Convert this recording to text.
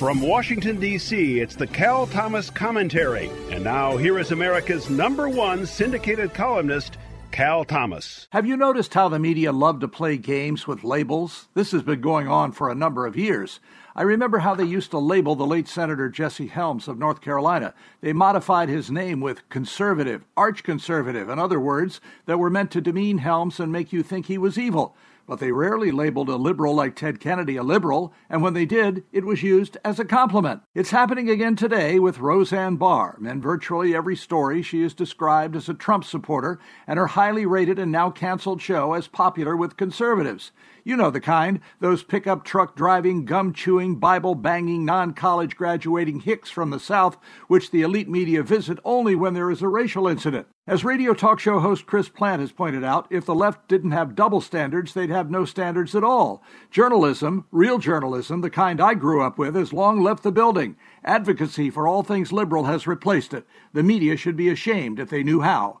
From Washington, D.C., it's the Cal Thomas Commentary. And now, here is America's number one syndicated columnist, Cal Thomas. Have you noticed how the media love to play games with labels? This has been going on for a number of years. I remember how they used to label the late Senator Jesse Helms of North Carolina. They modified his name with conservative, arch conservative, and other words that were meant to demean Helms and make you think he was evil but they rarely labeled a liberal like Ted Kennedy a liberal, and when they did, it was used as a compliment. It's happening again today with Roseanne Barr. In virtually every story, she is described as a Trump supporter, and her highly rated and now canceled show as popular with conservatives. You know the kind, those pickup truck driving, gum chewing, Bible banging, non college graduating hicks from the South, which the elite media visit only when there is a racial incident. As radio talk show host Chris Plante has pointed out, if the left didn't have double standards, they'd have no standards at all. Journalism, real journalism, the kind I grew up with, has long left the building. Advocacy for all things liberal has replaced it. The media should be ashamed if they knew how.